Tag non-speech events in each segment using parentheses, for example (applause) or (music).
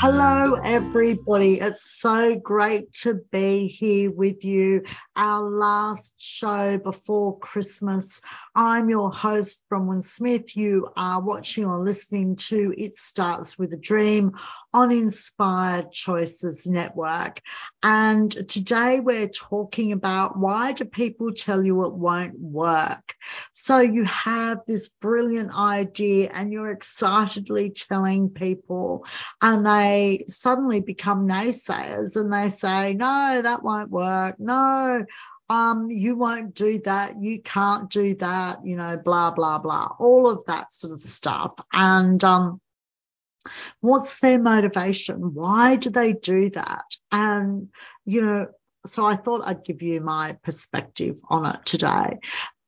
Hello, everybody. It's so great to be here with you. Our last show before Christmas. I'm your host, Bronwyn Smith. You are watching or listening to It Starts with a Dream on Inspired Choices Network. And today we're talking about why do people tell you it won't work? So you have this brilliant idea and you're excitedly telling people, and they suddenly become naysayers and they say, no, that won't work. No, um, you won't do that. You can't do that, you know, blah, blah, blah, all of that sort of stuff. And, um, what's their motivation? Why do they do that? And, you know, so I thought I'd give you my perspective on it today.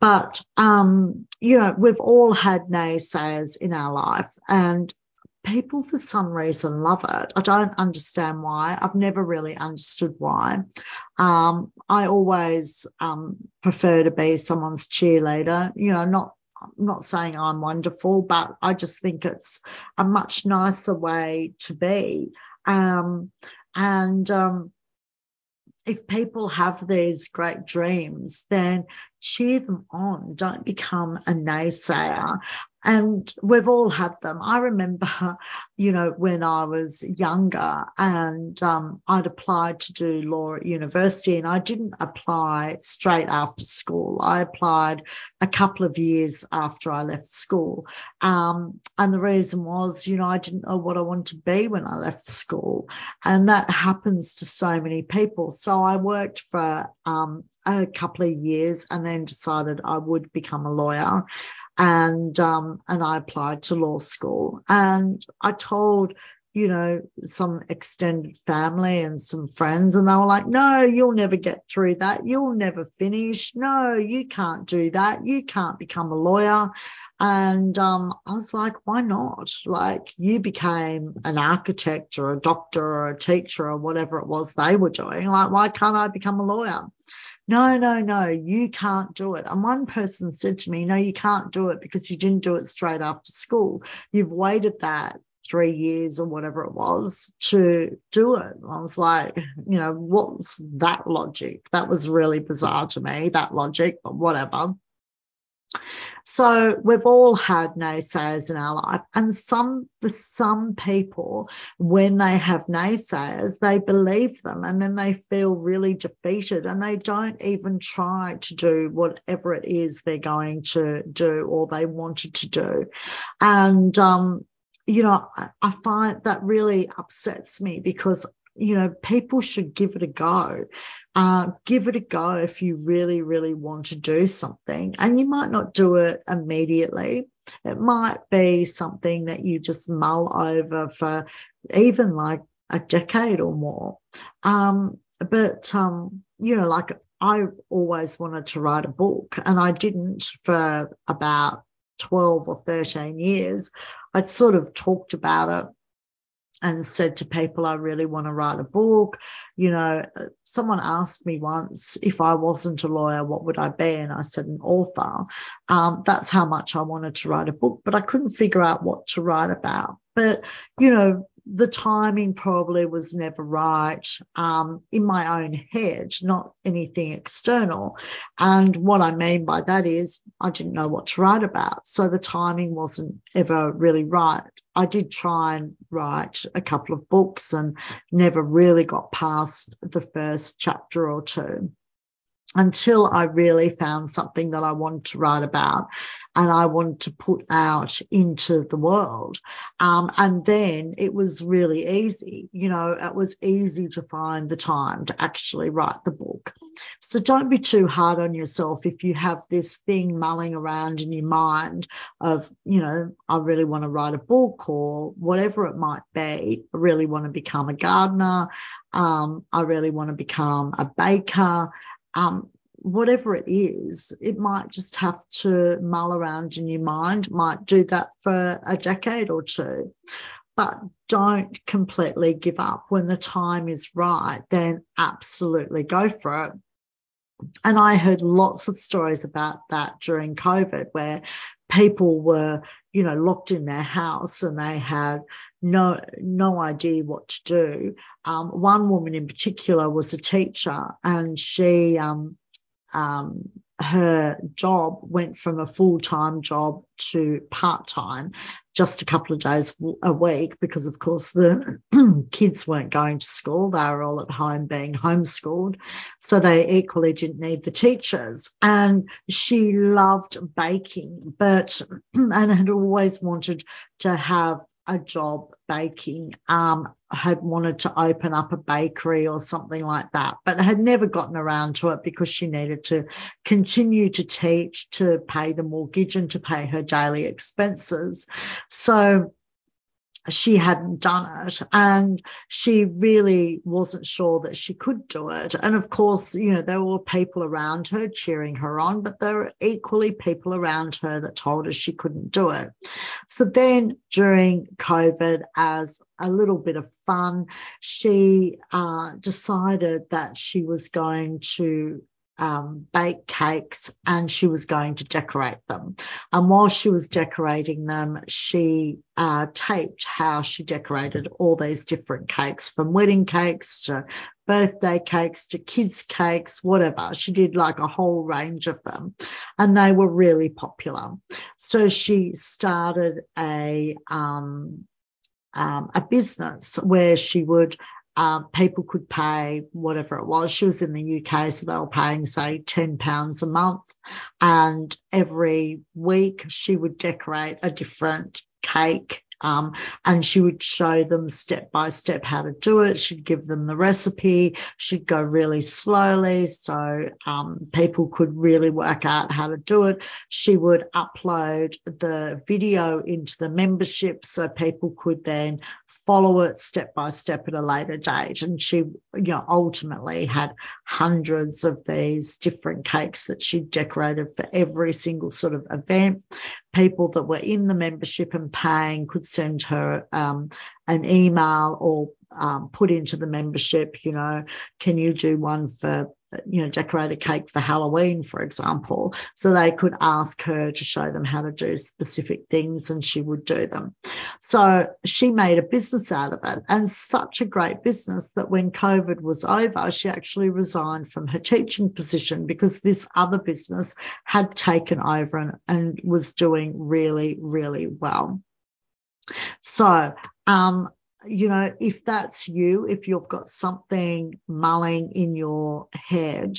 But, um, you know, we've all had naysayers in our life and people for some reason love it. I don't understand why. I've never really understood why. Um, I always um, prefer to be someone's cheerleader, you know, not I'm not saying I'm wonderful, but I just think it's a much nicer way to be. Um, and um, if people have these great dreams, then cheer them on. Don't become a naysayer. And we've all had them. I remember, (laughs) you know, when I was younger and um, I'd applied to do law at university and I didn't apply straight after school. I applied a couple of years after I left school. Um, and the reason was, you know, I didn't know what I wanted to be when I left school. And that happens to so many people. So I worked for um, a couple of years and then decided I would become a lawyer and um, and I applied to law school. And I told, you know, some extended family and some friends, and they were like, "No, you'll never get through that. You'll never finish. No, you can't do that. You can't become a lawyer." And um, I was like, why not? Like, you became an architect or a doctor or a teacher or whatever it was they were doing. Like, why can't I become a lawyer? No, no, no, you can't do it. And one person said to me, no, you can't do it because you didn't do it straight after school. You've waited that three years or whatever it was to do it. I was like, you know, what's that logic? That was really bizarre to me, that logic, but whatever. So we've all had naysayers in our life. And some, for some people, when they have naysayers, they believe them and then they feel really defeated and they don't even try to do whatever it is they're going to do or they wanted to do. And, um, you know, I find that really upsets me because you know, people should give it a go. Uh, give it a go if you really, really want to do something. And you might not do it immediately. It might be something that you just mull over for even like a decade or more. Um, but, um, you know, like I always wanted to write a book and I didn't for about 12 or 13 years. I'd sort of talked about it and said to people, I really want to write a book. You know, someone asked me once if I wasn't a lawyer, what would I be? And I said, an author. Um, that's how much I wanted to write a book, but I couldn't figure out what to write about. But, you know, the timing probably was never right um, in my own head, not anything external. And what I mean by that is I didn't know what to write about. So the timing wasn't ever really right. I did try and write a couple of books and never really got past the first chapter or two until I really found something that I wanted to write about and I wanted to put out into the world. Um, and then it was really easy. You know, it was easy to find the time to actually write the book. So don't be too hard on yourself if you have this thing mulling around in your mind of, you know, I really want to write a book or whatever it might be. I really want to become a gardener. Um, I really want to become a baker um, whatever it is, it might just have to mull around in your mind, might do that for a decade or two. But don't completely give up. When the time is right, then absolutely go for it. And I heard lots of stories about that during COVID where people were, you know, locked in their house and they had no no idea what to do. Um, one woman in particular was a teacher and she um, um, her job went from a full time job to part time, just a couple of days a week, because of course the (clears throat) kids weren't going to school. They were all at home being homeschooled. So they equally didn't need the teachers. And she loved baking, but, (clears throat) and had always wanted to have a job baking, um, had wanted to open up a bakery or something like that, but had never gotten around to it because she needed to continue to teach, to pay the mortgage and to pay her daily expenses. So she hadn't done it and she really wasn't sure that she could do it. And of course, you know, there were people around her cheering her on, but there were equally people around her that told her she couldn't do it. So then during COVID, as a little bit of fun, she uh, decided that she was going to um, bake cakes and she was going to decorate them. And while she was decorating them, she uh, taped how she decorated all these different cakes from wedding cakes to birthday cakes to kids' cakes, whatever. She did like a whole range of them and they were really popular. So she started a, um, um, a business where she would um, people could pay whatever it was. She was in the UK, so they were paying, say, £10 a month. And every week she would decorate a different cake. Um, and she would show them step by step how to do it. She'd give them the recipe. She'd go really slowly so um, people could really work out how to do it. She would upload the video into the membership so people could then follow it step by step at a later date. And she, you know, ultimately had hundreds of these different cakes that she decorated for every single sort of event. People that were in the membership and paying could send her um, an email or um, put into the membership, you know, can you do one for you know, decorate a cake for Halloween, for example. So they could ask her to show them how to do specific things and she would do them. So she made a business out of it and such a great business that when COVID was over, she actually resigned from her teaching position because this other business had taken over and, and was doing really, really well. So, um, you know, if that's you, if you've got something mulling in your head,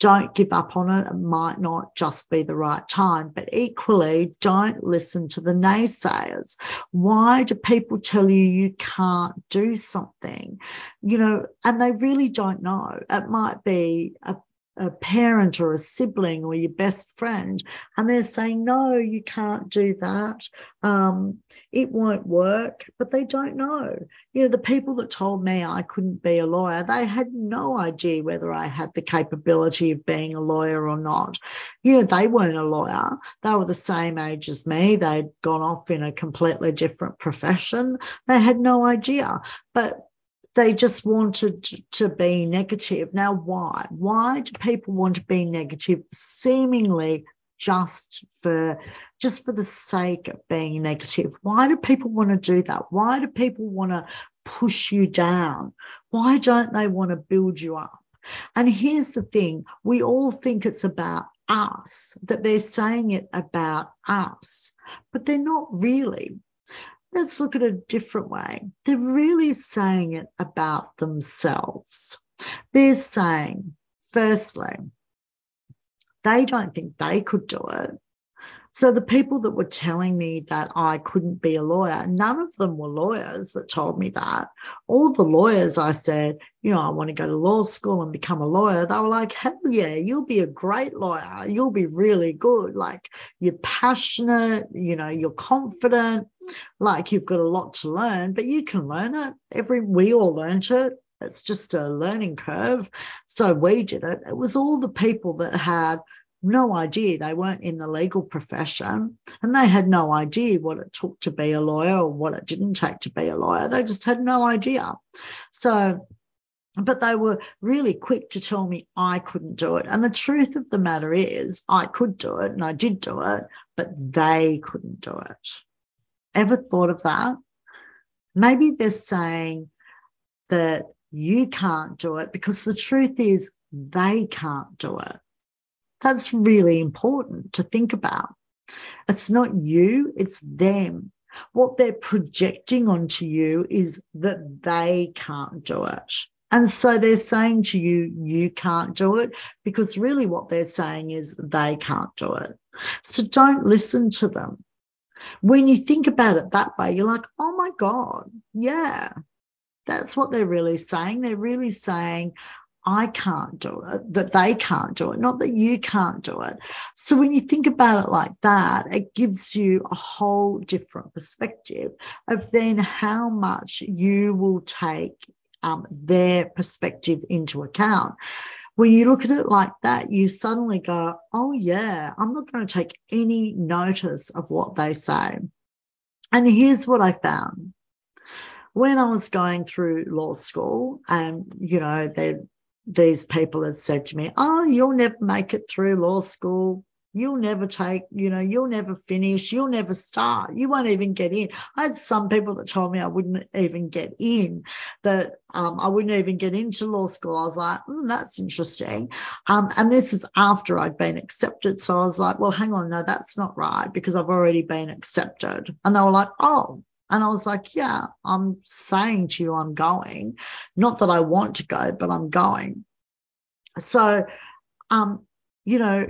don't give up on it. It might not just be the right time, but equally don't listen to the naysayers. Why do people tell you you can't do something? You know, and they really don't know. It might be a a parent or a sibling or your best friend, and they're saying, No, you can't do that. Um, it won't work, but they don't know. You know, the people that told me I couldn't be a lawyer, they had no idea whether I had the capability of being a lawyer or not. You know, they weren't a lawyer. They were the same age as me. They'd gone off in a completely different profession. They had no idea. But they just wanted to be negative. Now, why? Why do people want to be negative seemingly just for just for the sake of being negative? Why do people want to do that? Why do people want to push you down? Why don't they want to build you up? And here's the thing, we all think it's about us, that they're saying it about us, but they're not really. Let's look at a different way. They're really saying it about themselves. They're saying, firstly, they don't think they could do it. So the people that were telling me that I couldn't be a lawyer, none of them were lawyers that told me that. All the lawyers I said, you know, I want to go to law school and become a lawyer. They were like, hell yeah, you'll be a great lawyer. You'll be really good. Like you're passionate, you know, you're confident, like you've got a lot to learn, but you can learn it. Every we all learned it It's just a learning curve. So we did it. It was all the people that had no idea. They weren't in the legal profession and they had no idea what it took to be a lawyer or what it didn't take to be a lawyer. They just had no idea. So, but they were really quick to tell me I couldn't do it. And the truth of the matter is, I could do it and I did do it, but they couldn't do it. Ever thought of that? Maybe they're saying that you can't do it because the truth is they can't do it. That's really important to think about. It's not you, it's them. What they're projecting onto you is that they can't do it. And so they're saying to you, you can't do it because really what they're saying is they can't do it. So don't listen to them. When you think about it that way, you're like, oh my God, yeah, that's what they're really saying. They're really saying, I can't do it, that they can't do it, not that you can't do it. So when you think about it like that, it gives you a whole different perspective of then how much you will take um, their perspective into account. When you look at it like that, you suddenly go, oh, yeah, I'm not going to take any notice of what they say. And here's what I found when I was going through law school, and you know, they these people had said to me, Oh, you'll never make it through law school. You'll never take, you know, you'll never finish. You'll never start. You won't even get in. I had some people that told me I wouldn't even get in, that um, I wouldn't even get into law school. I was like, mm, that's interesting. Um, and this is after I'd been accepted. So I was like, well, hang on. No, that's not right because I've already been accepted. And they were like, oh, and I was like, yeah, I'm saying to you, I'm going. Not that I want to go, but I'm going. So, um, you know,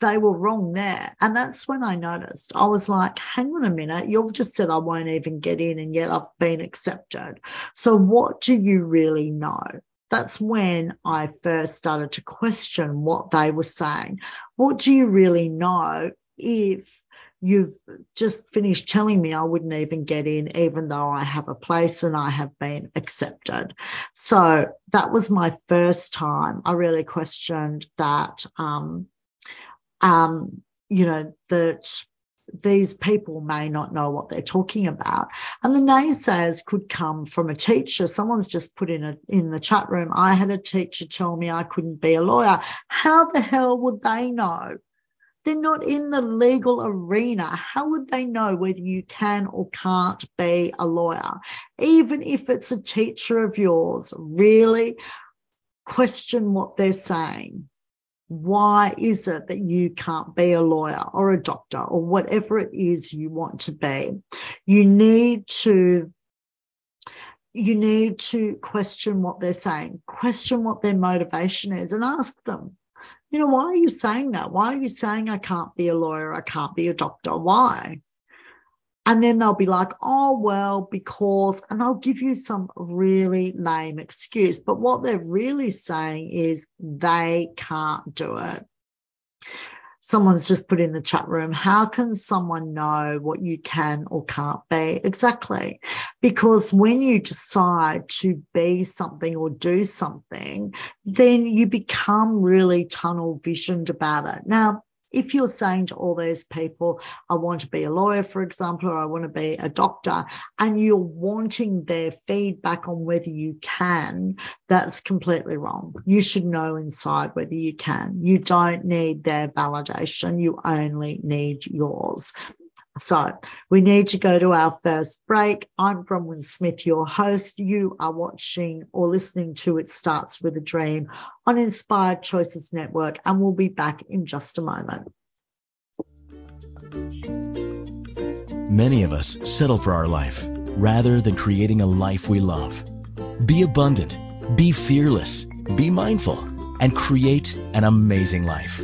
they were wrong there. And that's when I noticed. I was like, hang on a minute, you've just said I won't even get in, and yet I've been accepted. So, what do you really know? That's when I first started to question what they were saying. What do you really know if you've just finished telling me I wouldn't even get in, even though I have a place and I have been accepted. So that was my first time. I really questioned that, um, um, you know, that these people may not know what they're talking about. And the naysayers could come from a teacher. Someone's just put in a, in the chat room, I had a teacher tell me I couldn't be a lawyer. How the hell would they know? They're not in the legal arena. How would they know whether you can or can't be a lawyer? Even if it's a teacher of yours, really question what they're saying. Why is it that you can't be a lawyer or a doctor or whatever it is you want to be? You need to you need to question what they're saying, question what their motivation is, and ask them, you know, why are you saying that? Why are you saying I can't be a lawyer? I can't be a doctor? Why? And then they'll be like, oh, well, because, and they'll give you some really lame excuse. But what they're really saying is they can't do it someone's just put in the chat room, how can someone know what you can or can't be? Exactly. Because when you decide to be something or do something, then you become really tunnel visioned about it. Now, if you're saying to all those people, I want to be a lawyer, for example, or I want to be a doctor, and you're wanting their feedback on whether you can, that's completely wrong. You should know inside whether you can. You don't need their validation. You only need yours. So we need to go to our first break. I'm Bronwyn Smith, your host. You are watching or listening to It Starts with a Dream on Inspired Choices Network, and we'll be back in just a moment. Many of us settle for our life rather than creating a life we love. Be abundant, be fearless, be mindful, and create an amazing life.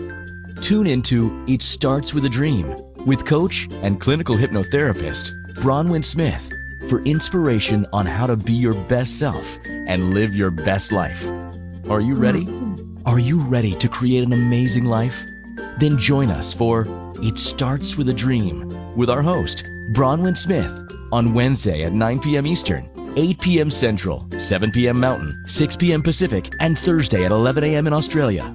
Tune into It Starts with a Dream with coach and clinical hypnotherapist Bronwyn Smith for inspiration on how to be your best self and live your best life. Are you ready? Mm-hmm. Are you ready to create an amazing life? Then join us for It Starts with a Dream with our host, Bronwyn Smith, on Wednesday at 9 p.m. Eastern 8 p.m. Central, 7 p.m. Mountain, 6 p.m. Pacific, and Thursday at 11 a.m. in Australia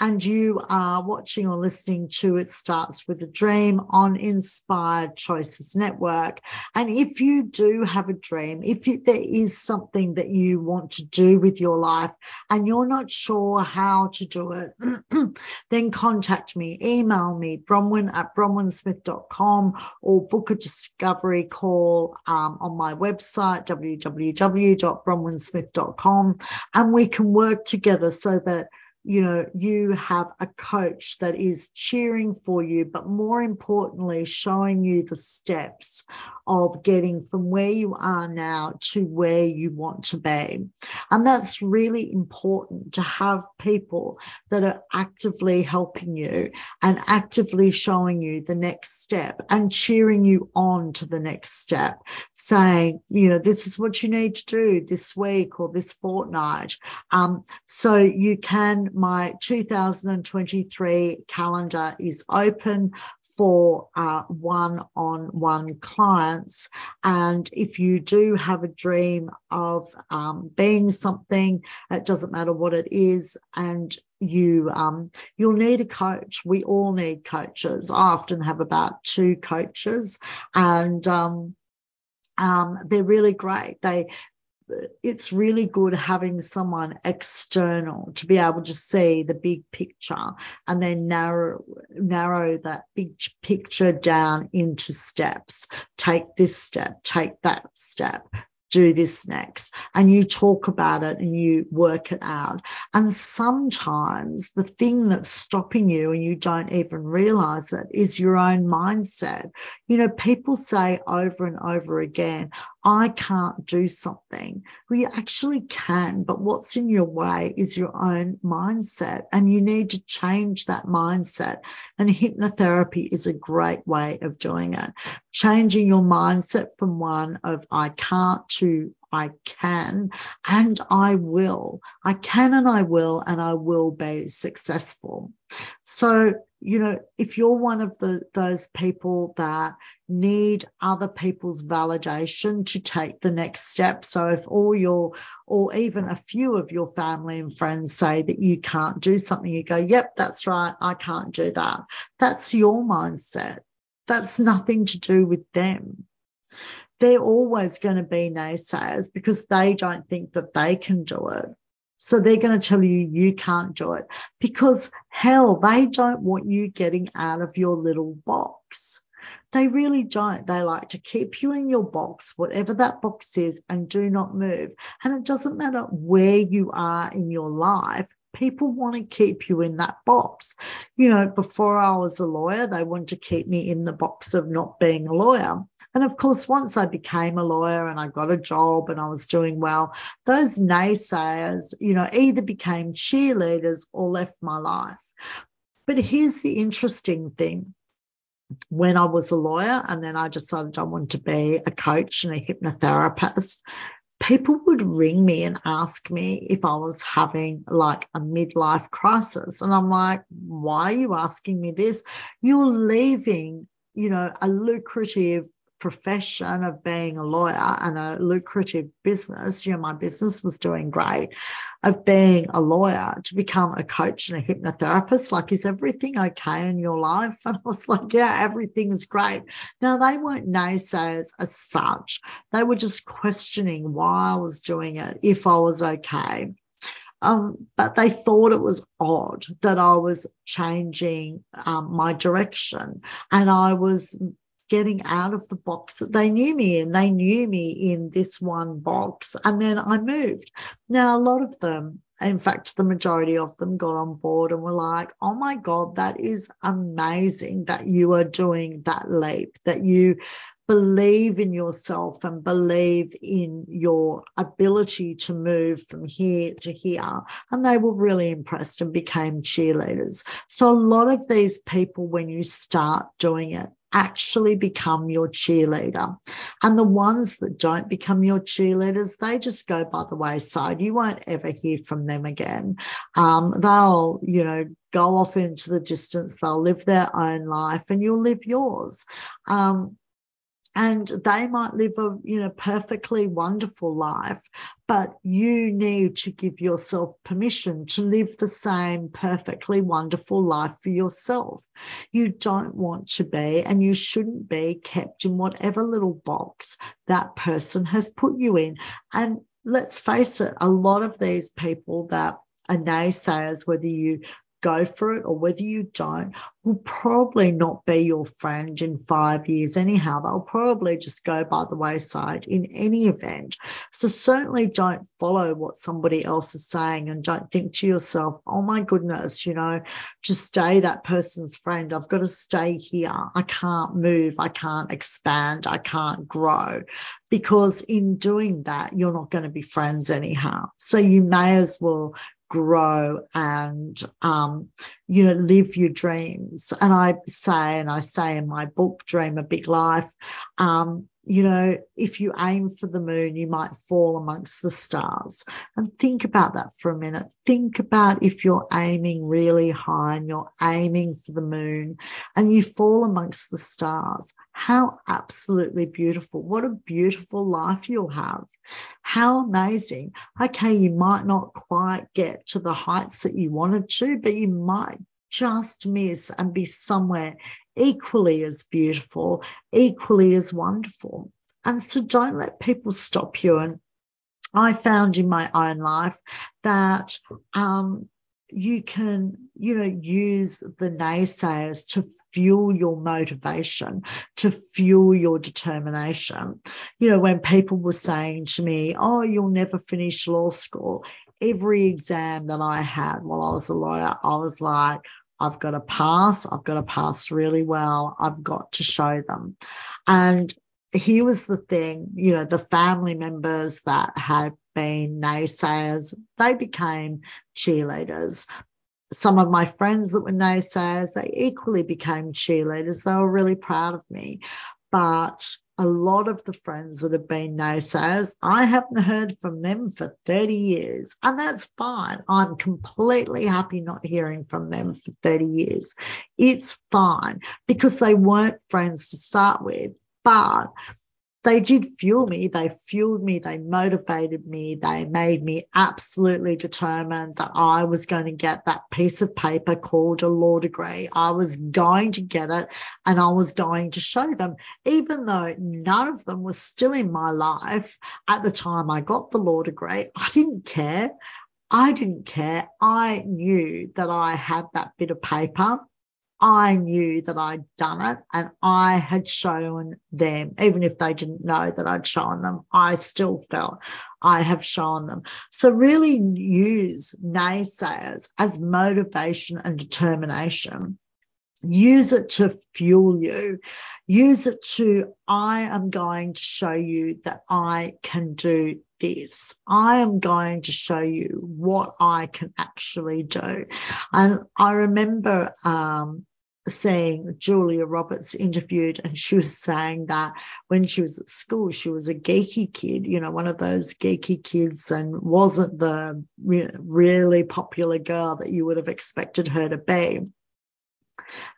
and you are watching or listening to It Starts with a Dream on Inspired Choices Network. And if you do have a dream, if you, there is something that you want to do with your life and you're not sure how to do it, (clears throat) then contact me, email me, bronwyn at bronwynsmith.com or book a discovery call um, on my website, www.bronwynsmith.com and we can work together so that you know you have a coach that is cheering for you but more importantly showing you the steps of getting from where you are now to where you want to be. And that's really important to have people that are actively helping you and actively showing you the next step and cheering you on to the next step saying you know this is what you need to do this week or this fortnight um, so you can my 2023 calendar is open for uh, one-on-one clients. And if you do have a dream of um, being something, it doesn't matter what it is, and you um, you'll need a coach. We all need coaches. I often have about two coaches, and um, um, they're really great. They it's really good having someone external to be able to see the big picture and then narrow narrow that big picture down into steps take this step take that step do this next. And you talk about it and you work it out. And sometimes the thing that's stopping you and you don't even realize it is your own mindset. You know, people say over and over again, I can't do something. Well, you actually can, but what's in your way is your own mindset. And you need to change that mindset. And hypnotherapy is a great way of doing it. Changing your mindset from one of I can't to I can and I will. I can and I will, and I will be successful. So, you know, if you're one of the those people that need other people's validation to take the next step. So if all your or even a few of your family and friends say that you can't do something, you go, Yep, that's right, I can't do that. That's your mindset. That's nothing to do with them they're always going to be naysayers because they don't think that they can do it. So they're going to tell you you can't do it because hell, they don't want you getting out of your little box. They really don't. They like to keep you in your box, whatever that box is, and do not move. And it doesn't matter where you are in your life. People want to keep you in that box. You know, before I was a lawyer, they wanted to keep me in the box of not being a lawyer. And of course, once I became a lawyer and I got a job and I was doing well, those naysayers, you know, either became cheerleaders or left my life. But here's the interesting thing. When I was a lawyer and then I decided I wanted to be a coach and a hypnotherapist, people would ring me and ask me if I was having like a midlife crisis. And I'm like, why are you asking me this? You're leaving, you know, a lucrative profession of being a lawyer and a lucrative business, you know, my business was doing great, of being a lawyer to become a coach and a hypnotherapist. Like, is everything okay in your life? (laughs) And I was like, yeah, everything's great. Now, they weren't naysayers as such. They were just questioning why I was doing it, if I was okay. Um, but they thought it was odd that I was changing um, my direction and I was getting out of the box that they knew me in. They knew me in this one box. And then I moved. Now, a lot of them, in fact, the majority of them got on board and were like, oh my God, that is amazing that you are doing that leap, that you believe in yourself and believe in your ability to move from here to here. And they were really impressed and became cheerleaders. So a lot of these people, when you start doing it, actually become your cheerleader. And the ones that don't become your cheerleaders, they just go by the wayside. You won't ever hear from them again. Um, they'll, you know, go off into the distance. They'll live their own life and you'll live yours. Um, and they might live a you know perfectly wonderful life but you need to give yourself permission to live the same perfectly wonderful life for yourself. You don't want to be and you shouldn't be kept in whatever little box that person has put you in. And let's face it a lot of these people that are naysayers whether you go for it or whether you don't will probably not be your friend in five years anyhow. They'll probably just go by the wayside in any event. So certainly don't follow what somebody else is saying and don't think to yourself, oh my goodness, you know, just stay that person's friend. I've got to stay here. I can't move. I can't expand. I can't grow because in doing that, you're not going to be friends anyhow. So you may as well grow and um, you know live your dreams. And i say and i say in my book dream a big life um, you know, if you aim for the moon, you might fall amongst the stars. And think about that for a minute. Think about if you're aiming really high and you're aiming for the moon and you fall amongst the stars. How absolutely beautiful. What a beautiful life you'll have. How amazing. Okay, you might not quite get to the heights that you wanted to, but you might just miss and be somewhere equally as beautiful, equally as wonderful. And so don't let people stop you. And I found in my own life that um, you can, you know, use the naysayers to fuel your motivation, to fuel your determination. You know, when people were saying to me, Oh, you'll never finish law school, every exam that I had while I was a lawyer, I was like, I've got to pass. I've got to pass really well. I've got to show them. And here was the thing, you know, the family members that had been naysayers, they became cheerleaders. Some of my friends that were naysayers, they equally became cheerleaders. They were really proud of me. But a lot of the friends that have been naysayers, I haven't heard from them for 30 years. And that's fine. I'm completely happy not hearing from them for 30 years. It's fine because they weren't friends to start with. But they did fuel me. They fueled me. They motivated me. They made me absolutely determined that I was going to get that piece of paper called a law degree. I was going to get it and I was going to show them, even though none of them was still in my life at the time I got the law degree. I didn't care. I didn't care. I knew that I had that bit of paper I knew that I'd done it and I had shown them, even if they didn't know that I'd shown them, I still felt I have shown them. So really use naysayers as motivation and determination. Use it to fuel you. Use it to, I am going to show you that I can do this. I am going to show you what I can actually do. And I remember um, seeing Julia Roberts interviewed, and she was saying that when she was at school, she was a geeky kid, you know, one of those geeky kids, and wasn't the really popular girl that you would have expected her to be.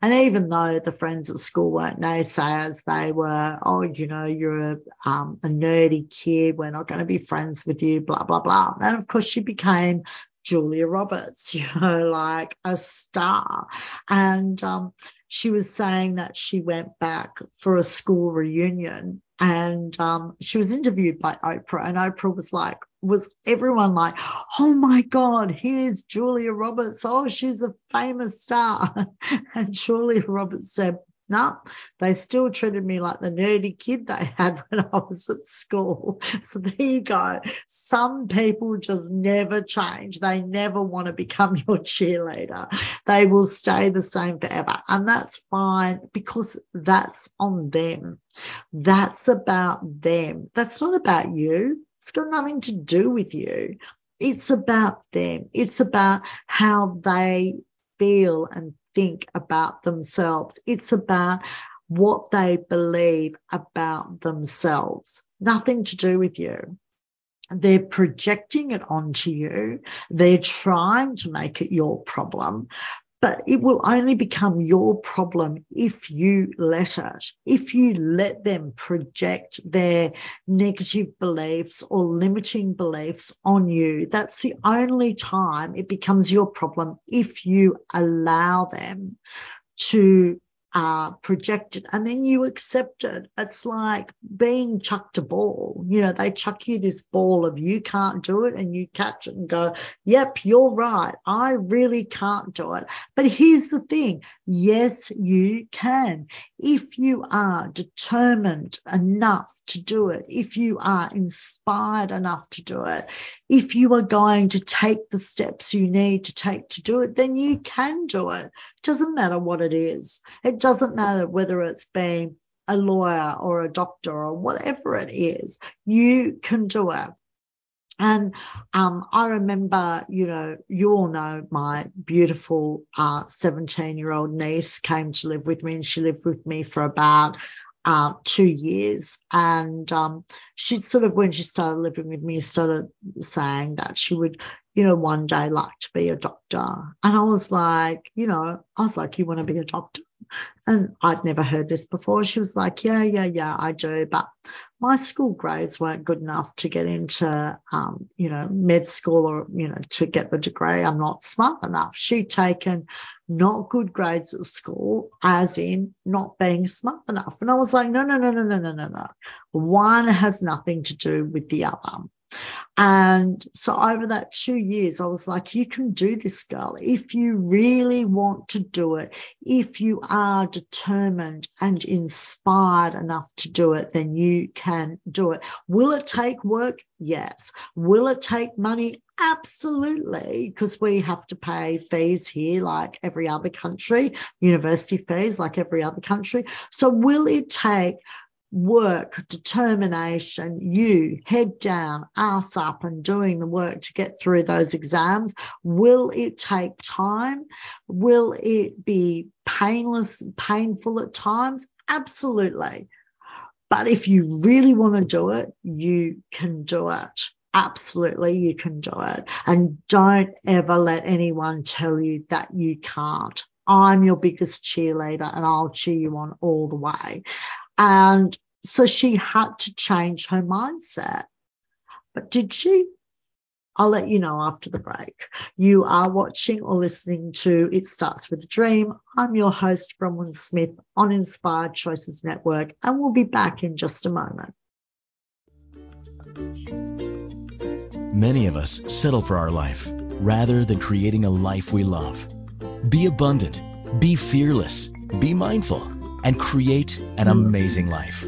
And even though the friends at school weren't naysayers, they were, oh, you know, you're a, um, a nerdy kid. We're not going to be friends with you, blah, blah, blah. And of course, she became Julia Roberts, (laughs) you know, like a star. And um, she was saying that she went back for a school reunion and um, she was interviewed by Oprah, and Oprah was like, was everyone like, oh my God, here's Julia Roberts. Oh, she's a famous star. (laughs) and Julia Roberts said, no, they still treated me like the nerdy kid they had (laughs) when I was at school. (laughs) So there you go. Some people just never change. They never want to become (laughs) your cheerleader. They will stay the same forever. And that's fine because that's on them. That's about them. That's not about you. It's got nothing to do with you. It's about them. It's about how they feel and think about themselves. It's about what they believe about themselves. Nothing to do with you. They're projecting it onto you. They're trying to make it your problem, but it will only become your problem if you let it, if you let them project their negative beliefs or limiting beliefs on you. That's the only time it becomes your problem if you allow them to uh, projected and then you accept it. It's like being chucked a ball. You know, they chuck you this ball of you can't do it and you catch it and go, yep, you're right. I really can't do it. But here's the thing. Yes, you can. If you are determined enough to do it, if you are inspired enough to do it, if you are going to take the steps you need to take to do it, then you can do it. It doesn't matter what it is. It doesn't matter whether it's being a lawyer or a doctor or whatever it is. You can do it. And um, I remember, you know, you all know my beautiful 17 uh, year old niece came to live with me and she lived with me for about uh, two years. And um, she sort of, when she started living with me, started saying that she would, you know, one day like to be a doctor. And I was like, you know, I was like, you want to be a doctor? And I'd never heard this before. She was like, yeah, yeah, yeah, I do. But my school grades weren't good enough to get into, um, you know, med school or, you know, to get the degree. I'm not smart enough. She'd taken not good grades at school, as in not being smart enough. And I was like, no, no, no, no, no, no, no, no. One has nothing to do with the other. And so over that two years, I was like, you can do this, girl. If you really want to do it, if you are determined and inspired enough to do it, then you can do it. Will it take work? Yes. Will it take money? Absolutely, because we have to pay fees here like every other country, university fees like every other country. So will it take work, determination, you head down, ass up and doing the work to get through those exams? Will it take time? Will it be painless, painful at times? Absolutely. But if you really want to do it, you can do it. Absolutely, you can do it. And don't ever let anyone tell you that you can't. I'm your biggest cheerleader and I'll cheer you on all the way. And so she had to change her mindset. But did she? I'll let you know after the break. You are watching or listening to It Starts With a Dream. I'm your host, Bronwyn Smith on Inspired Choices Network, and we'll be back in just a moment. Many of us settle for our life rather than creating a life we love. Be abundant, be fearless, be mindful and create an amazing life.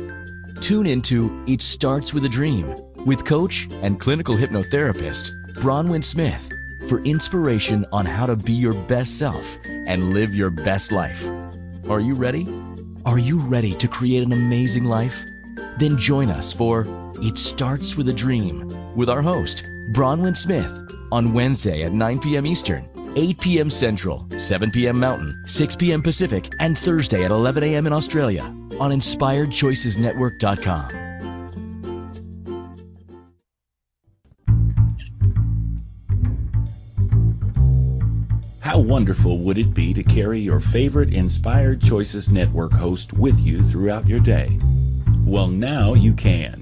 Tune into It Starts with a Dream with coach and clinical hypnotherapist Bronwyn Smith for inspiration on how to be your best self and live your best life. Are you ready? Are you ready to create an amazing life? Then join us for It Starts with a Dream with our host, Bronwyn Smith, on Wednesday at 9 p.m. Eastern 8 p.m. Central, 7 p.m. Mountain, 6 p.m. Pacific, and Thursday at 11 a.m. in Australia on InspiredChoicesNetwork.com. How wonderful would it be to carry your favorite Inspired Choices Network host with you throughout your day? Well, now you can.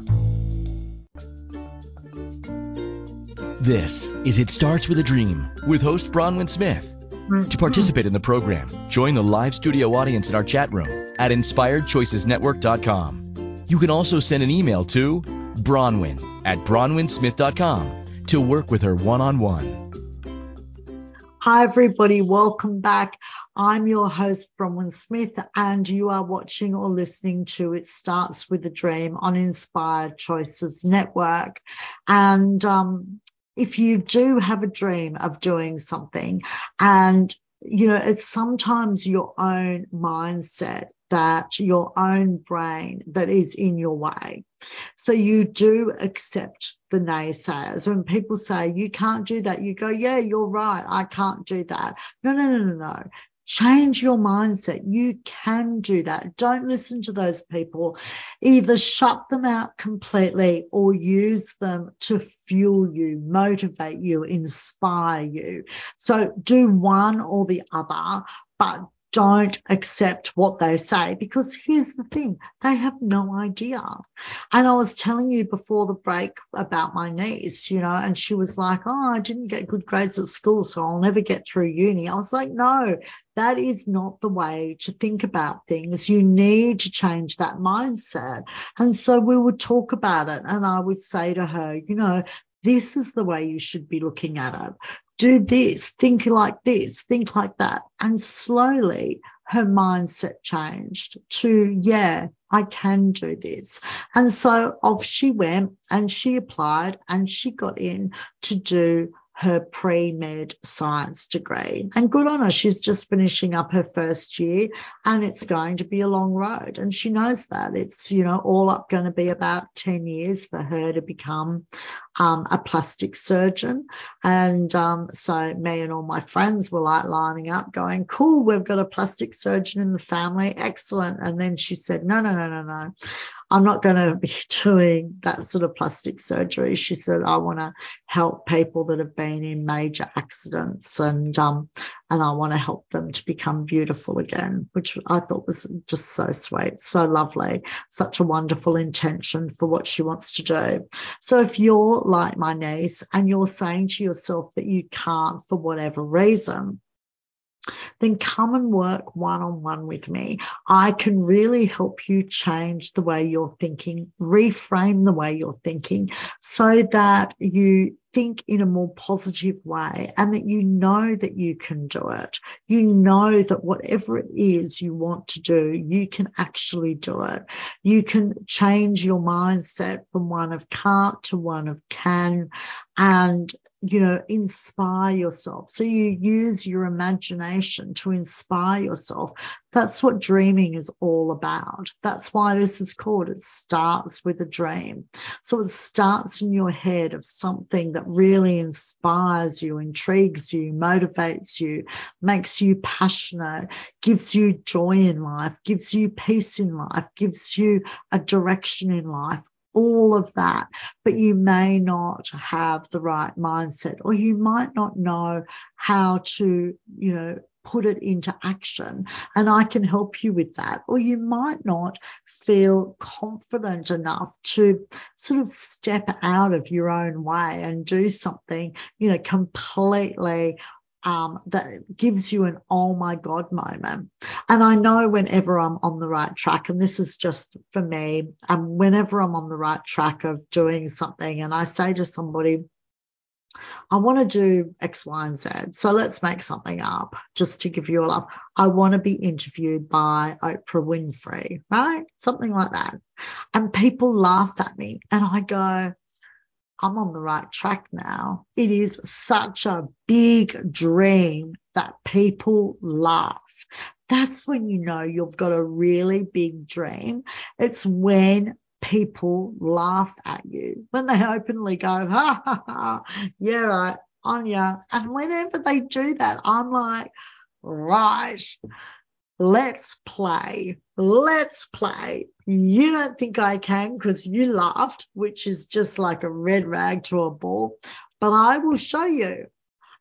This is It Starts with a Dream with host Bronwyn Smith. To participate in the program, join the live studio audience in our chat room at inspiredchoicesnetwork.com. You can also send an email to Bronwyn at bronwynsmith.com to work with her one on one. Hi, everybody. Welcome back. I'm your host, Bronwyn Smith, and you are watching or listening to It Starts with a Dream on Inspired Choices Network. And um, if you do have a dream of doing something and you know, it's sometimes your own mindset that your own brain that is in your way. So you do accept the naysayers. When people say you can't do that, you go, yeah, you're right. I can't do that. No, no, no, no, no. Change your mindset. You can do that. Don't listen to those people. Either shut them out completely or use them to fuel you, motivate you, inspire you. So do one or the other, but don't accept what they say because here's the thing they have no idea and i was telling you before the break about my niece you know and she was like oh i didn't get good grades at school so i'll never get through uni i was like no that is not the way to think about things. You need to change that mindset. And so we would talk about it. And I would say to her, you know, this is the way you should be looking at it do this, think like this, think like that. And slowly her mindset changed to, yeah, I can do this. And so off she went and she applied and she got in to do her pre-med science degree. And good on her, she's just finishing up her first year and it's going to be a long road. And she knows that it's, you know, all up going to be about 10 years for her to become um, a plastic surgeon. And um, so me and all my friends were like lining up going, cool, we've got a plastic surgeon in the family. Excellent. And then she said, no, no, no, no, no. I'm not going to be (laughs) doing that sort of plastic surgery. She said, I want to help people that have been in major accidents and, um, and I want to help them to become beautiful again, which I thought was just so sweet, so lovely, such a wonderful intention for what she wants to do. So if you're like my niece and you're saying to yourself that you can't for whatever reason, then come and work one on one with me. I can really help you change the way you're thinking, reframe the way you're thinking so that you think in a more positive way and that you know that you can do it. You know that whatever it is you want to do, you can actually do it. You can change your mindset from one of can't to one of can and you know, inspire yourself. So you use your imagination to inspire yourself. That's what dreaming is all about. That's why this is called it starts with a dream. So it starts in your head of something that really inspires you, intrigues you, motivates you, makes you passionate, gives you joy in life, gives you peace in life, gives you a direction in life all of that, but you may not have the right mindset or you might not know how to, you know, put it into action. And I can help you with that. Or you might not feel confident enough to sort of step out of your own way and do something, you know, completely um, that gives you an oh my God moment. And I know whenever I'm on the right track, and this is just for me, um, whenever I'm on the right track of doing something and I say to somebody, I want to do X, Y, and Z. So let's make something up just to give you a laugh. I want to be interviewed by Oprah Winfrey, right? Something like that. And people laugh at me and I go, I'm on the right track now. It is such a big dream that people laugh. That's when you know you've got a really big dream. It's when people laugh at you, when they openly go, ha ha ha, yeah, right, on ya. And whenever they do that, I'm like, right, let's play. Let's play. You don't think I can because you laughed, which is just like a red rag to a ball, but I will show you.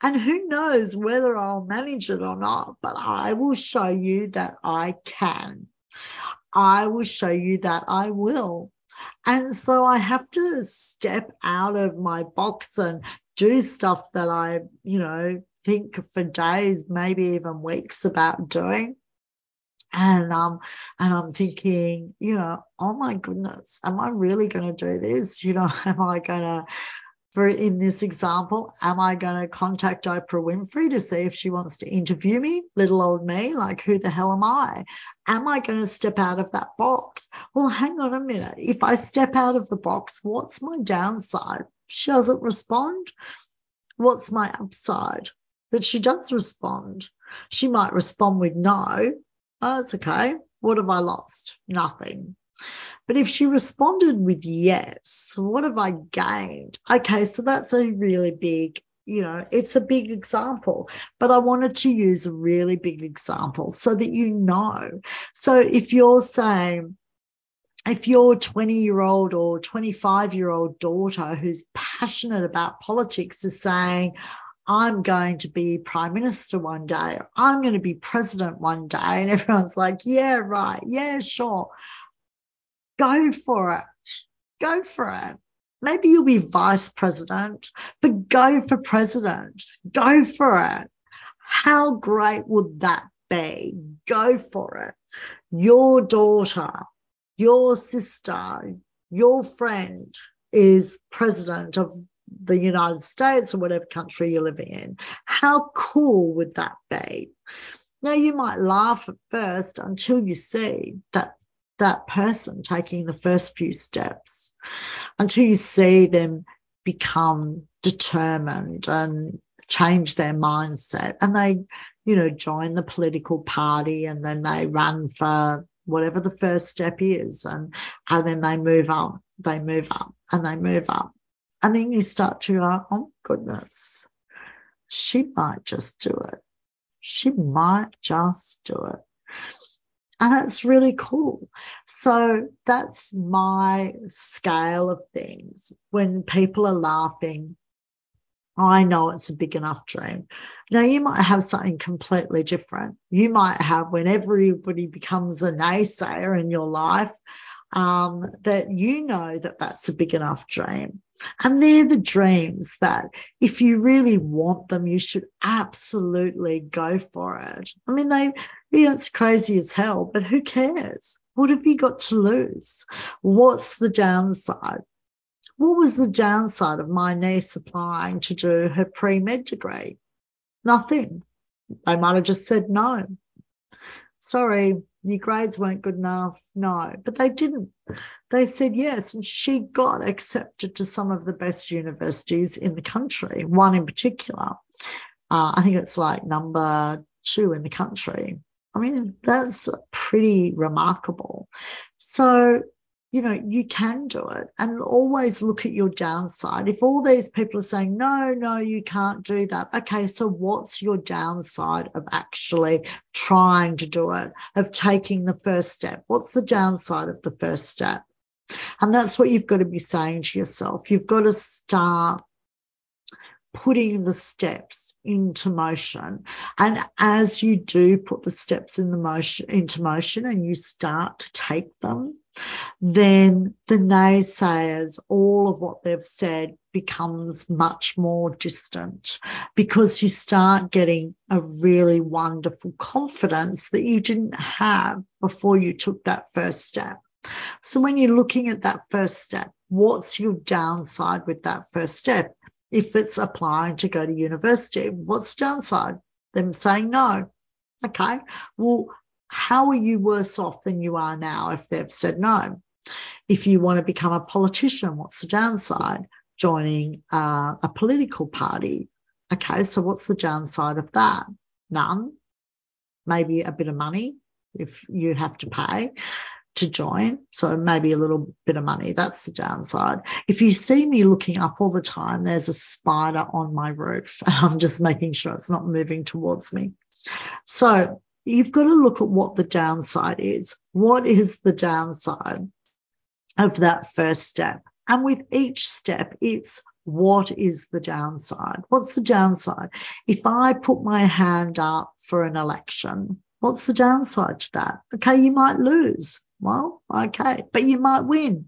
And who knows whether I'll manage it or not, but I will show you that I can. I will show you that I will. And so I have to step out of my box and do stuff that I, you know, think for days, maybe even weeks about doing. And um, and I'm thinking, you know, oh my goodness, am I really going to do this? You know, (laughs) am I going to for in this example, am I going to contact Oprah Winfrey to see if she wants to interview me? Little old me, like who the hell am I? Am I going to step out of that box? Well, hang on a minute. If I step out of the box, what's my downside? She doesn't respond. What's my upside? That she does respond. She might respond with no. Oh, it's okay. What have I lost? Nothing. But if she responded with yes, what have I gained? Okay, so that's a really big, you know, it's a big example, but I wanted to use a really big example so that you know. So if you're saying, if your 20 year old or 25 year old daughter who's passionate about politics is saying, I'm going to be prime minister one day, I'm going to be president one day, and everyone's like, yeah, right, yeah, sure. Go for it. Go for it. Maybe you'll be vice president, but go for president. Go for it. How great would that be? Go for it. Your daughter, your sister, your friend is president of the United States or whatever country you're living in. How cool would that be? Now, you might laugh at first until you see that that person taking the first few steps until you see them become determined and change their mindset and they you know join the political party and then they run for whatever the first step is and and then they move up they move up and they move up and then you start to go oh goodness she might just do it she might just do it and it's really cool. So that's my scale of things. When people are laughing, I know it's a big enough dream. Now, you might have something completely different. You might have when everybody becomes a naysayer in your life, um, that you know that that's a big enough dream. And they're the dreams that if you really want them, you should absolutely go for it. I mean, they, yeah, it's crazy as hell, but who cares? What have you got to lose? What's the downside? What was the downside of my niece applying to do her pre med degree? Nothing. They might have just said no. Sorry, your grades weren't good enough. No, but they didn't. They said yes, and she got accepted to some of the best universities in the country, one in particular. Uh, I think it's like number two in the country. I mean, that's pretty remarkable. So, you know, you can do it and always look at your downside. If all these people are saying, no, no, you can't do that. Okay, so what's your downside of actually trying to do it, of taking the first step? What's the downside of the first step? And that's what you've got to be saying to yourself. You've got to start putting the steps into motion. And as you do put the steps in the motion into motion and you start to take them, then the naysayers, all of what they've said becomes much more distant because you start getting a really wonderful confidence that you didn't have before you took that first step. So when you're looking at that first step, what's your downside with that first step? if it's applying to go to university. What's downside? Them saying no. Okay. Well, how are you worse off than you are now if they've said no? If you want to become a politician, what's the downside? joining uh, a political party. Okay, so what's the downside of that? None. Maybe a bit of money if you have to pay to join. So maybe a little bit of money. That's the downside. If you see me looking up all the time, there's a spider on my roof. (laughs) I'm just making sure it's not moving towards me. So you've got to look at what the downside is. What is the downside of that first step? And with each step, it's what is the downside? What's the downside? If I put my hand up for an election, what's the downside to that? Okay, you might lose. Well, okay, but you might win.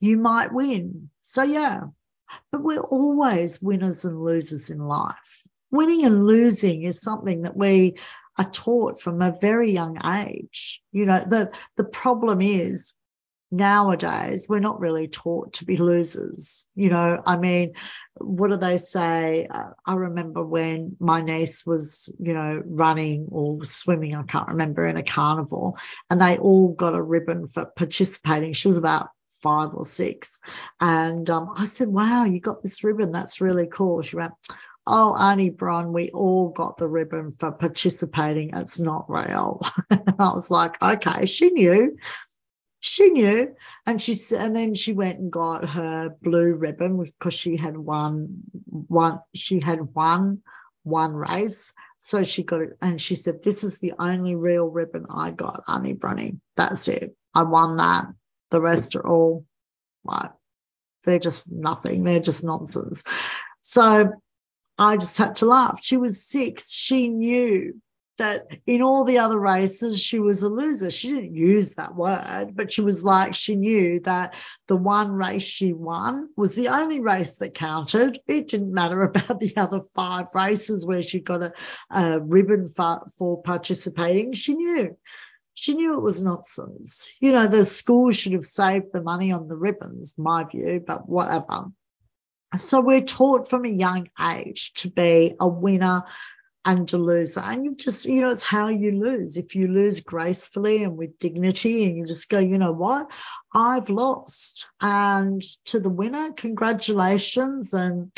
You might win. So, yeah, but we're always winners and losers in life. Winning and losing is something that we are taught from a very young age. You know, the, the problem is nowadays we're not really taught to be losers. You know, I mean, what do they say? Uh, I remember when my niece was, you know, running or swimming, I can't remember, in a carnival, and they all got a ribbon for participating. She was about five or six. And um, I said, Wow, you got this ribbon. That's really cool. She went, Oh, Auntie Bron, we all got the ribbon for participating. It's not real. (laughs) I was like, okay, she knew she knew and she and then she went and got her blue ribbon because she had won one she had won one race. So she got it and she said this is the only real ribbon i got Auntie Bronnie that's it. I won that. The rest are all like they're just nothing. They're just nonsense. So i just had to laugh. She was six. She knew that in all the other races she was a loser. She didn't use that word, but she was like she knew that the one race she won was the only race that counted. It didn't matter (laughs) about the other five races where she got a, a ribbon for, for participating. She knew. She knew it was nonsense. You know, the school should have saved the money on the ribbons, my view, but whatever. So we're taught from a young age to be a winner and to lose. And you just, you know, it's how you lose. If you lose gracefully and with dignity and you just go, you know what, I've lost. And to the winner, congratulations. And,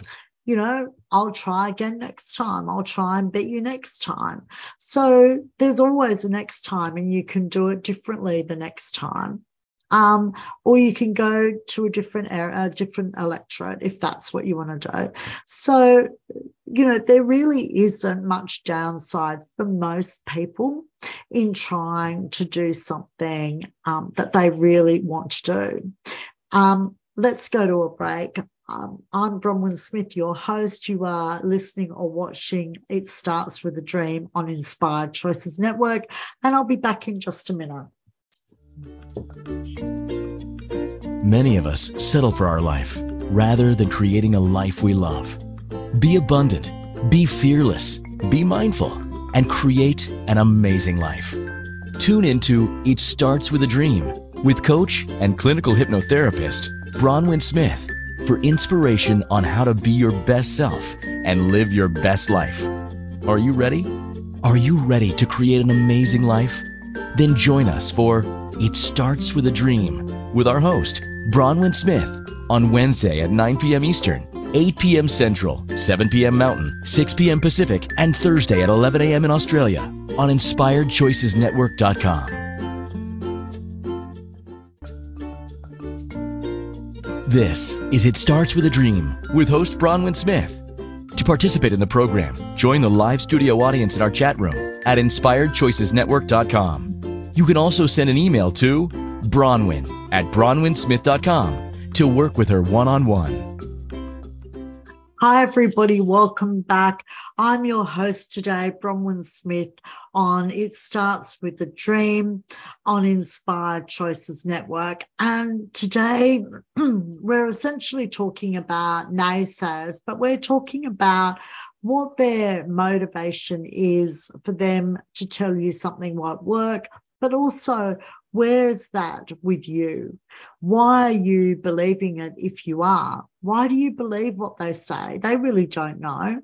you know, I'll try again next time. I'll try and beat you next time. So there's always a next time and you can do it differently the next time. Um, or you can go to a different area, a different electorate if that's what you want to do. So, you know, there really isn't much downside for most people in trying to do something um, that they really want to do. Um, let's go to a break. Um, I'm Bronwyn Smith, your host. You are listening or watching It Starts with a Dream on Inspired Choices Network, and I'll be back in just a minute. Many of us settle for our life rather than creating a life we love. Be abundant, be fearless, be mindful, and create an amazing life. Tune into It Starts with a Dream with coach and clinical hypnotherapist Bronwyn Smith for inspiration on how to be your best self and live your best life. Are you ready? Are you ready to create an amazing life? Then join us for It Starts with a Dream with our host, Bronwyn Smith, on Wednesday at 9 p.m. Eastern, 8 p.m. Central, 7 p.m. Mountain, 6 p.m. Pacific, and Thursday at 11 a.m. in Australia on InspiredChoicesNetwork.com. This is It Starts with a Dream with host Bronwyn Smith. To participate in the program, join the live studio audience in our chat room at InspiredChoicesNetwork.com. You can also send an email to Bronwyn at bronwynsmith.com to work with her one on one. Hi, everybody. Welcome back. I'm your host today, Bronwyn Smith, on It Starts with a Dream on Inspired Choices Network. And today (clears throat) we're essentially talking about naysayers, but we're talking about what their motivation is for them to tell you something won't work, but also where's that with you? Why are you believing it if you are? Why do you believe what they say? They really don't know.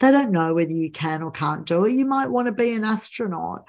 They don't know whether you can or can't do it. You might want to be an astronaut.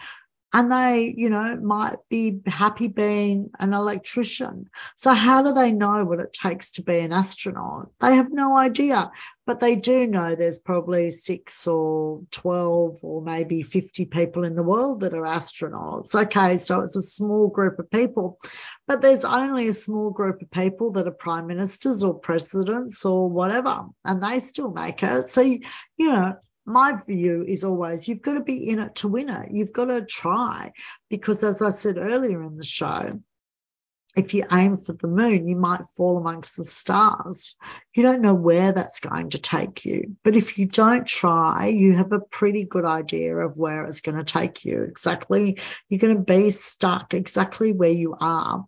And they, you know, might be happy being an electrician. So how do they know what it takes to be an astronaut? They have no idea, but they do know there's probably six or 12 or maybe 50 people in the world that are astronauts. Okay, so it's a small group of people, but there's only a small group of people that are prime ministers or presidents or whatever, and they still make it. So, you know, my view is always you've got to be in it to win it. You've got to try because, as I said earlier in the show, if you aim for the moon, you might fall amongst the stars. You don't know where that's going to take you. But if you don't try, you have a pretty good idea of where it's going to take you. Exactly. You're going to be stuck exactly where you are.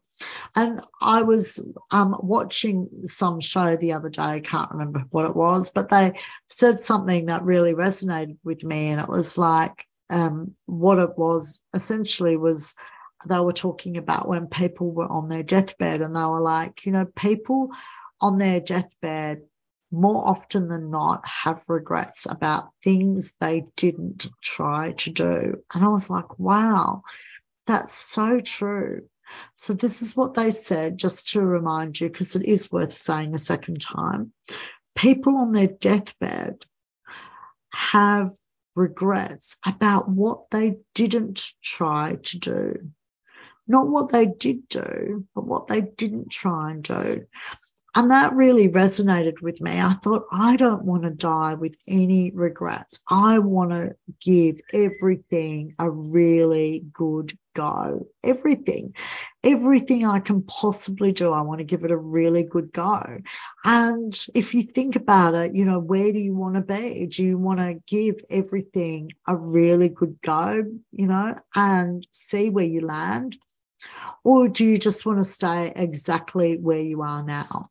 And I was um, watching some show the other day, I can't remember what it was, but they said something that really resonated with me. And it was like um, what it was essentially was they were talking about when people were on their deathbed and they were like, you know, people on their deathbed more often than not have regrets about things they didn't try to do. And I was like, wow, that's so true. So this is what they said, just to remind you, because it is worth saying a second time. People on their deathbed have regrets about what they didn't try to do. Not what they did do, but what they didn't try and do. And that really resonated with me. I thought, I don't want to die with any regrets. I want to give everything a really good go. Everything, everything I can possibly do, I want to give it a really good go. And if you think about it, you know, where do you want to be? Do you want to give everything a really good go, you know, and see where you land? Or do you just want to stay exactly where you are now?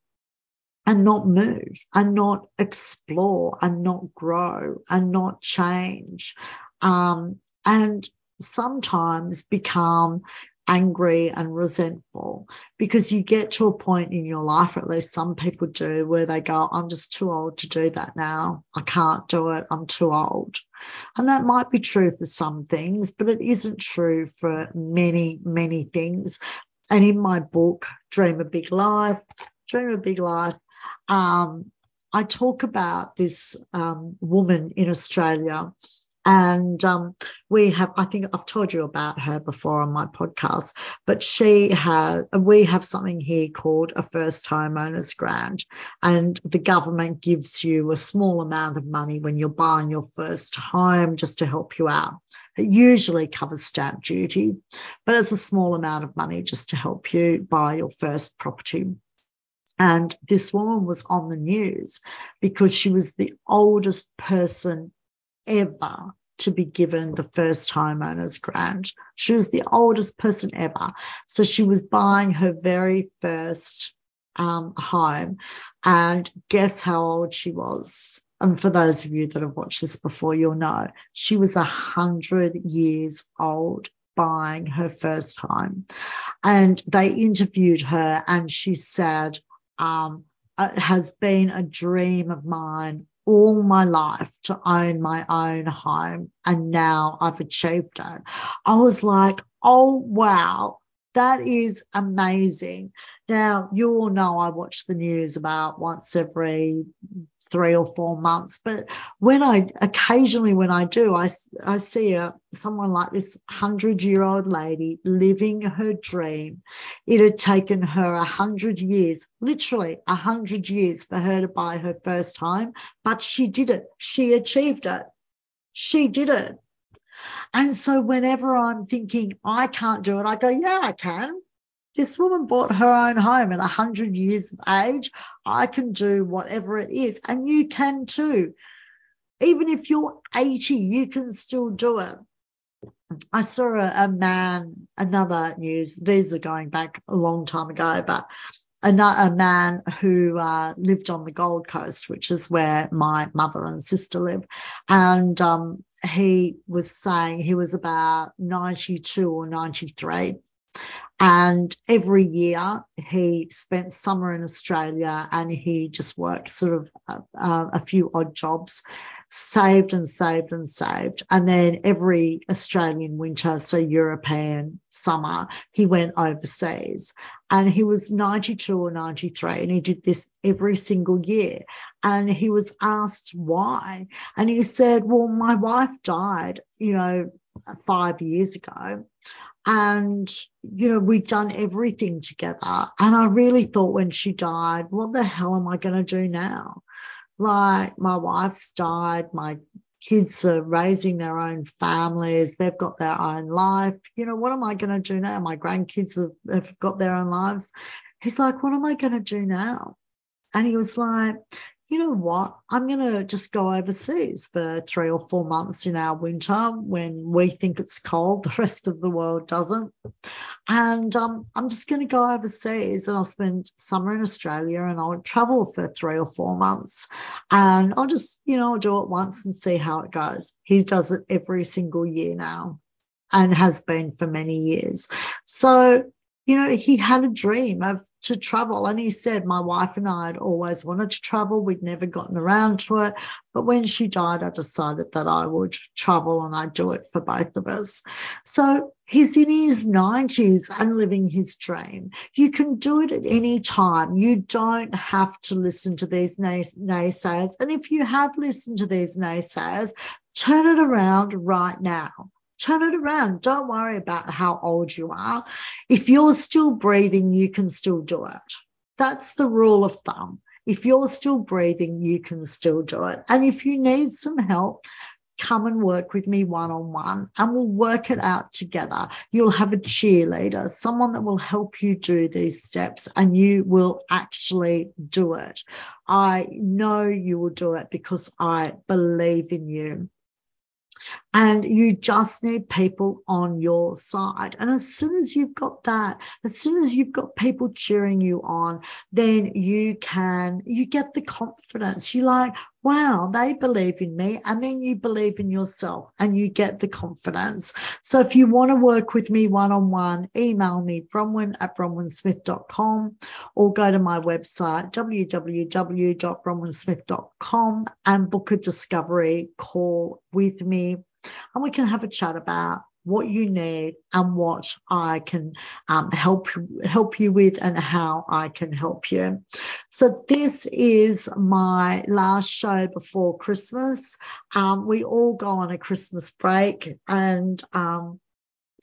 And not move and not explore and not grow and not change. Um, and sometimes become angry and resentful because you get to a point in your life, or at least some people do, where they go, I'm just too old to do that now. I can't do it. I'm too old. And that might be true for some things, but it isn't true for many, many things. And in my book, Dream a Big Life, Dream a Big Life, um, I talk about this um, woman in Australia. And um, we have, I think I've told you about her before on my podcast, but she had, we have something here called a first homeowners grant. And the government gives you a small amount of money when you're buying your first home just to help you out. It usually covers stamp duty, but it's a small amount of money just to help you buy your first property. And this woman was on the news because she was the oldest person ever to be given the first homeowners grant. She was the oldest person ever. So she was buying her very first um, home. And guess how old she was? And for those of you that have watched this before, you'll know she was a hundred years old buying her first home. And they interviewed her and she said, um, has been a dream of mine all my life to own my own home. And now I've achieved it. I was like, oh, wow, that is amazing. Now, you all know I watch the news about once every three or four months. But when I occasionally, when I do, I, I see a, someone like this hundred year old lady living her dream. It had taken her a hundred years, literally a hundred years for her to buy her first home, but she did it. She achieved it. She did it. And so whenever I'm thinking I can't do it, I go, yeah, I can. This woman bought her own home at 100 years of age. I can do whatever it is, and you can too. Even if you're 80, you can still do it. I saw a, a man, another news, these are going back a long time ago, but a, a man who uh, lived on the Gold Coast, which is where my mother and sister live. And um, he was saying he was about 92 or 93. And every year he spent summer in Australia and he just worked sort of a, a few odd jobs saved and saved and saved. And then every Australian winter, so European summer, he went overseas. And he was 92 or 93, and he did this every single year. And he was asked why. And he said, Well, my wife died, you know, five years ago. And you know we'd done everything together. And i really thought when she died what the hell am i going to do now? Like my wife's died my kids are raising their own families they've got their own life. You know what am i going to do now? My grandkids have, have got their own lives. He's like what am i going to do now? And he was like you know what? I'm going to just go overseas for three or four months in our winter when we think it's cold, (laughs) the rest of the world doesn't. And um, I'm just going to go overseas and I'll spend summer in Australia and I'll travel for three or four months. And I'll just, you know, I'll do it once and see how it goes. He does it every single year now and has been for many years. So you know, he had a dream of to travel. And he said, My wife and I had always wanted to travel. We'd never gotten around to it. But when she died, I decided that I would travel and I'd do it for both of us. So he's in his 90s and living his dream. You can do it at any time. You don't have to listen to these naysayers. And if you have listened to these naysayers, turn it around right now turn it around. Don't worry about how old you are. If you're still breathing, you can still do it. That's the rule of thumb. If you're still breathing, you can still do it. And if you need some help, come and work with me one on one and we'll work it out together. You'll have a cheerleader, someone that will help you do these steps and you will actually do it. I know you will do it because I believe in you. And you just need people on your side. And as soon as you've got that, as soon as you've got people cheering you on, then you can, you get the confidence. You like, wow, they believe in me. And then you believe in yourself and you get the confidence. So if you want to work with me one on one, email me bronwyn at bronwynsmith.com or go to my website, www.bronwynsmith.com and book a discovery call with me and we can have a chat about what you need and what I can um, help help you with and how I can help you. So this is my last show before Christmas. Um, we all go on a Christmas break and um,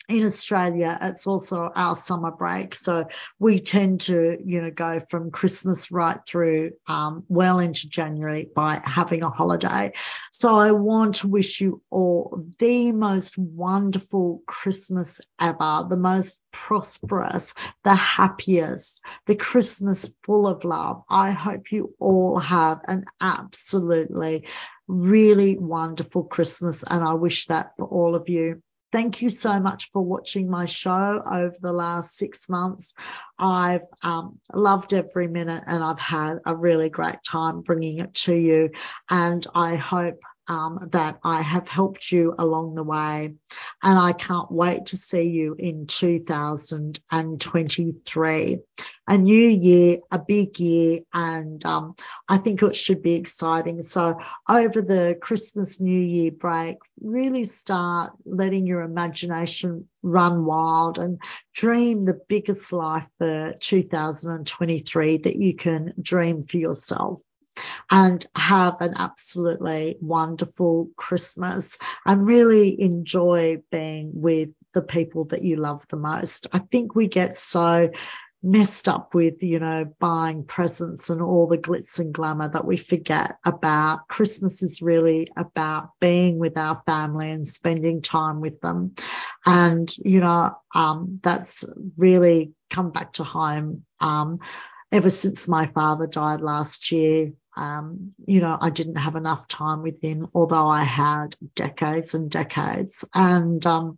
in Australia, it's also our summer break. So we tend to, you know, go from Christmas right through um, well into January by having a holiday. So I want to wish you all the most wonderful Christmas ever, the most prosperous, the happiest, the Christmas full of love. I hope you all have an absolutely really wonderful Christmas. And I wish that for all of you. Thank you so much for watching my show over the last six months. I've um, loved every minute and I've had a really great time bringing it to you. And I hope um, that I have helped you along the way. And I can't wait to see you in 2023. A new year, a big year, and um, I think it should be exciting. So, over the Christmas New Year break, really start letting your imagination run wild and dream the biggest life for 2023 that you can dream for yourself and have an absolutely wonderful Christmas and really enjoy being with the people that you love the most. I think we get so messed up with, you know, buying presents and all the glitz and glamour that we forget about. Christmas is really about being with our family and spending time with them. And, you know, um, that's really come back to home. Um, ever since my father died last year, um, you know, I didn't have enough time with him, although I had decades and decades. And, um,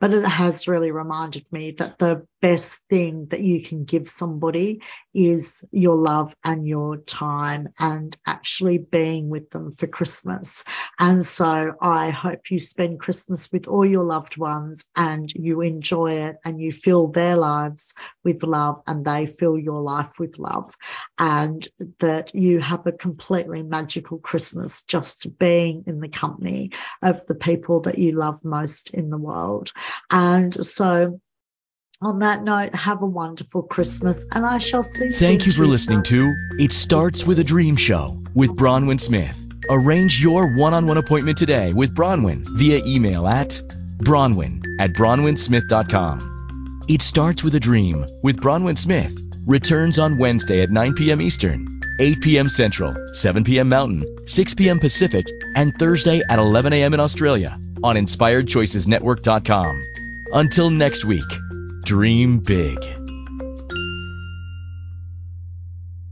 but it has really reminded me that the best thing that you can give somebody is your love and your time and actually being with them for Christmas. And so I hope you spend Christmas with all your loved ones and you enjoy it and you fill their lives with love and they fill your life with love and that you have a a completely magical Christmas just being in the company of the people that you love most in the world. And so on that note, have a wonderful Christmas and I shall see you. Thank you for listening to It Starts with a Dream Show with Bronwyn Smith. Arrange your one on one appointment today with Bronwyn via email at bronwyn at bronwynsmith.com. It Starts with a Dream with Bronwyn Smith returns on Wednesday at 9 p.m. Eastern, 8 p.m. Central, 7 p.m. Mountain, 6 p.m. Pacific, and Thursday at 11 a.m. in Australia on InspiredChoicesNetwork.com. Until next week, dream big.